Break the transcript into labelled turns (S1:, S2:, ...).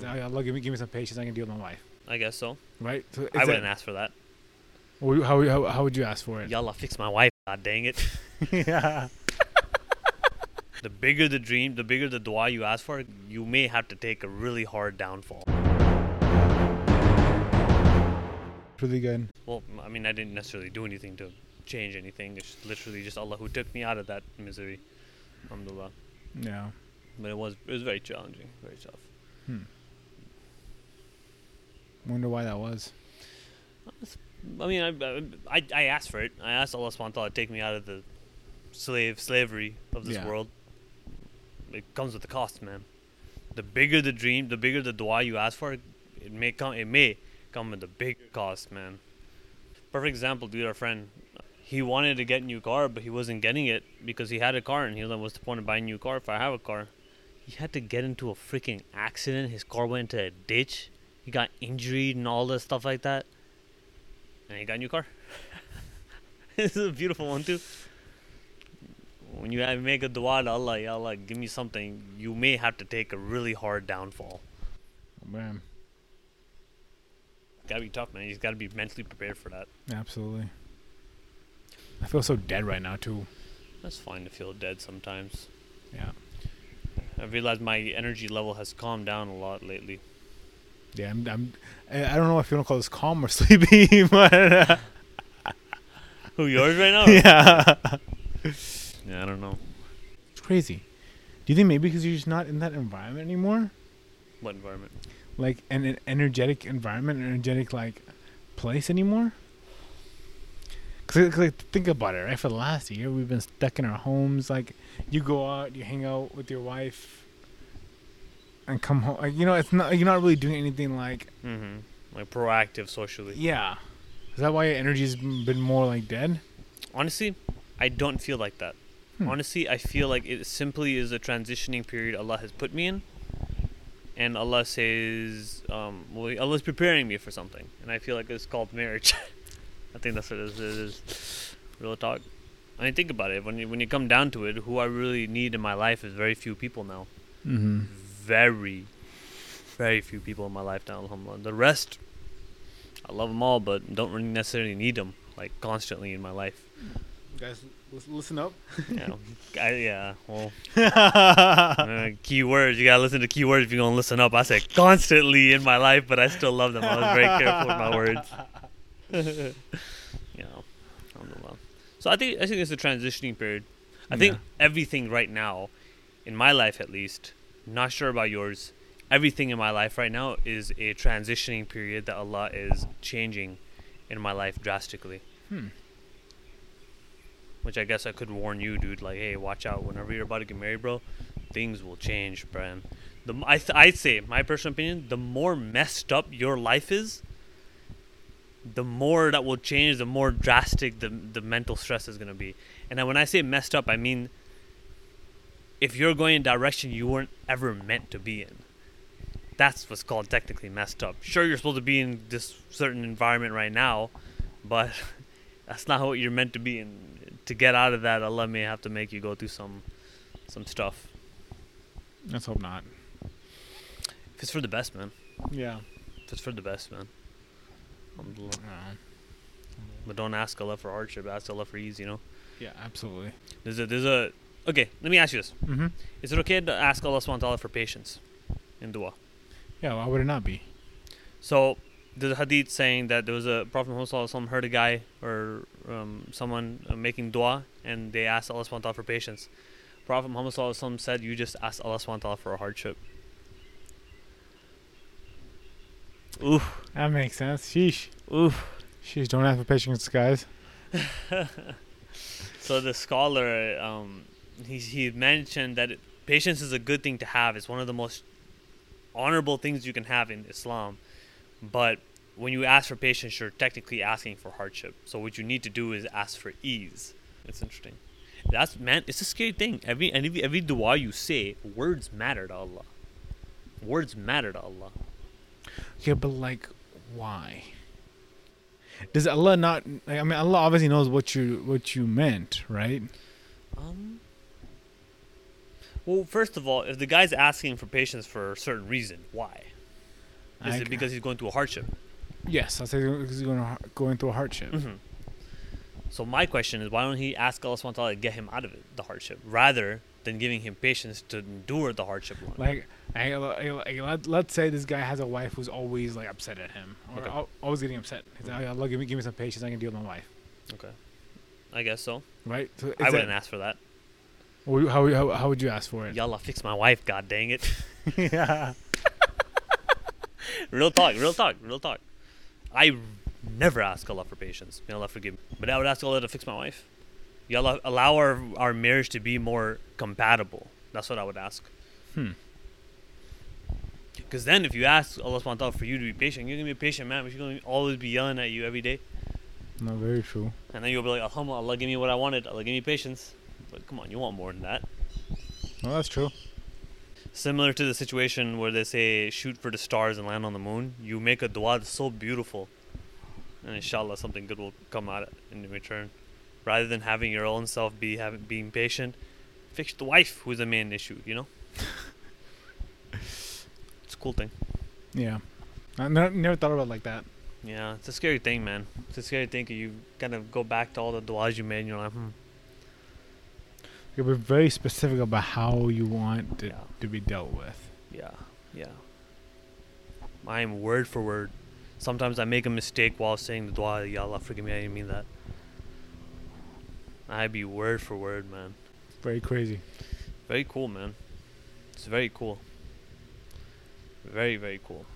S1: Like, Allah, give me, give me some patience. I can deal with my wife.
S2: I guess so.
S1: Right? So is
S2: I wouldn't ask for that.
S1: Well, How, how, how would you ask for it?
S2: Yalla, fix my wife. God dang it.
S1: yeah.
S2: The bigger the dream, the bigger the dua you ask for, you may have to take a really hard downfall.
S1: Really good.
S2: Well, I mean, I didn't necessarily do anything to change anything. It's literally just Allah who took me out of that misery. Alhamdulillah.
S1: Yeah.
S2: But it was it was very challenging, very tough.
S1: Hmm. Wonder why that was.
S2: I mean, I, I I asked for it. I asked Allah subhanahu to take me out of the slave slavery of this
S1: Yeah.
S2: world. It comes with the cost, man. The bigger the dream, the bigger the dua you ask for, it may come it may come with a big cost, man. Perfect example, dude, our friend. He wanted to get a new car, but he wasn't getting it because he had a car and he was like, What's the point of buying a new car if I have a car? He had to get into a freaking accident. His car went into a ditch. He got injured and all this stuff like that. And he got a new car. this is a beautiful one too. When you make a dua to Allah, Ya Allah, give me something, you may have to take a really hard downfall.
S1: Man,
S2: Gotta be tough, man. You gotta be mentally prepared for that.
S1: absolutely. I feel so dead right now too.
S2: That's fine to feel dead sometimes.
S1: Yeah.
S2: I realized my energy level has calmed down a lot lately.
S1: Yeah, I'm. I'm I don't know if you want to call this calm or sleepy, but uh,
S2: Who yours right now?
S1: yeah,
S2: Yeah, I don't know.
S1: it's crazy. Do you think maybe because you're just not in that environment anymore,
S2: What environment?
S1: like an, an energetic environment, an energetic like place anymore? Because like, think about it, right? For the last year, we've been stuck in our homes. Like, you go out, you hang out with your wife, and come home. Like, you know, it's not you're not really doing anything like
S2: Mm-hmm. Like proactive socially.
S1: yeah. Is that why your energy's been more like dead?
S2: Honestly, I don't feel like that.
S1: Hmm.
S2: Honestly, I feel like it simply is a transitioning period Allah has put me in, and Allah says, um, well, Allah's preparing me for something, and I feel like it's called marriage. I think that's what it is. It is. Real talk. I mean, think about it. When you when you come down to it, who I really need in my life is very few people now.
S1: Mm-hmm.
S2: Very, very few people in my life now. Alhamdulillah. The rest, I love them all, but don't really necessarily need them like constantly in my life.
S1: Guys, listen up.
S2: Yeah, I, yeah. Well, uh, keywords. You gotta listen to keywords if you're gonna listen up. I said constantly in my life, but I still love them. I was very careful with my words. you know, alhamdulillah. So I think I think it's a transitioning period. I think everything right now, in my life at least, not sure about yours. Everything in my life right now is a transitioning period that Allah is changing in my life drastically
S1: Hmm.
S2: which I guess I could warn you, dude. Like, hey, watch out. Whenever you're about to get married, bro, things will change, Brian. The I th- I'd say my personal opinion, the more messed up your life is, the more that will change, the more drastic the the mental stress is gonna be. And when I say messed up, I mean if you're going in a direction you weren't ever meant to be in. That's what's called technically messed up. Sure, you're supposed to be in this certain environment right now, but that's not what you're meant to be in. To get out of that, Allah may have to make you go through some some stuff.
S1: Let's hope not.
S2: If it's for the best, man.
S1: Yeah.
S2: If it's for the best, man. Alhamdulillah.
S1: Uh,
S2: But don't ask Allah for hardship. Ask Allah for ease. You know.
S1: yeah, absolutely.
S2: There's a there's a. Okay, let me ask you this:
S1: Mm-hmm.
S2: Is it okay to ask Allah Subhanahu wa Taala for patience in du'a?
S1: Yeah, why would it not be?
S2: So there's a hadith saying that there was a Prophet Muhammad Sallallahu Alaihi Wasallam heard a guy or um, someone uh, making dua and they asked Allah Subhanahu wa Taala for patience. Prophet Muhammad Sallallahu Alaihi Wasallam said, "You just ask Allah Subhanahu wa Taala for a hardship." Oof,
S1: That makes sense. Sheesh.
S2: oof.
S1: Sheesh, don't have for patience, guys.
S2: So the scholar, um, he he mentioned that it, patience is a good thing to have. It's one of the most honorable things you can have in Islam. But when you ask for patience, you're technically asking for hardship. So what you need to do is ask for ease. It's interesting. That's man. It's a scary thing. Every every, every dua you say, words matter to Allah. Words matter to Allah.
S1: Yeah, but like, why? Does Allah not? I mean, Allah obviously knows what you what you meant, right?
S2: Um. Well, first of all, if the guy's asking for patience for a certain reason, why? Is
S1: I
S2: it because he's going through a hardship?
S1: Yes, I'll say he's going going through a hardship.
S2: hmm So my question is, why don't he ask Allah Subhanahu wa Taala to get him out of it, the hardship, rather than giving him patience to endure the hardship? Long?
S1: Like, I, I, I- let, let's say this guy has a wife who's always like upset at him, or
S2: Okay.
S1: al- always getting upset. He's like, Allah, give me, give me some patience. I can deal with my wife,
S2: okay, I guess so.
S1: right? So
S2: I wouldn't ask for that.
S1: How, how, how would you ask for it?
S2: Yalla, fix my wife. God dang it.
S1: yeah.
S2: real talk, real talk, real talk. I never ask Allah for patience. May Allah forgive me. But I would ask Allah to fix my wife. Ya Allah, allow our, our marriage to be more compatible. That's what I would ask.
S1: Hmm.
S2: Because then if you ask Allah subhanahu wa ta'ala for you to be patient, you're going to be a patient man, but you're going to always be yelling at you every day.
S1: No, very true.
S2: And then you'll be like, Alhamdulillah, Allah give me what I wanted. Allah give me patience. But come on, you want more than that.
S1: No, that's true.
S2: Similar to the situation where they say shoot for the stars and land on the moon, you make a dua that's so beautiful, and inshallah something good will come out in return. Rather than having your own self be having being patient, fix the wife who's the main issue. You know, it's a cool thing.
S1: Yeah. I never, never thought about it like that.
S2: Yeah, it's a scary thing, man. It's a scary thing. You kind of go back to all the duas you made, and you're like, hmm,
S1: You be very specific about how you want it
S2: Yeah.
S1: to be dealt with.
S2: Yeah, yeah. I'm word for word. Sometimes I make a mistake while saying the dua. Ya Allah, forgive me, I didn't mean that. I be word for word, man.
S1: Very crazy.
S2: Very cool, man. It's very cool. Very, very cool.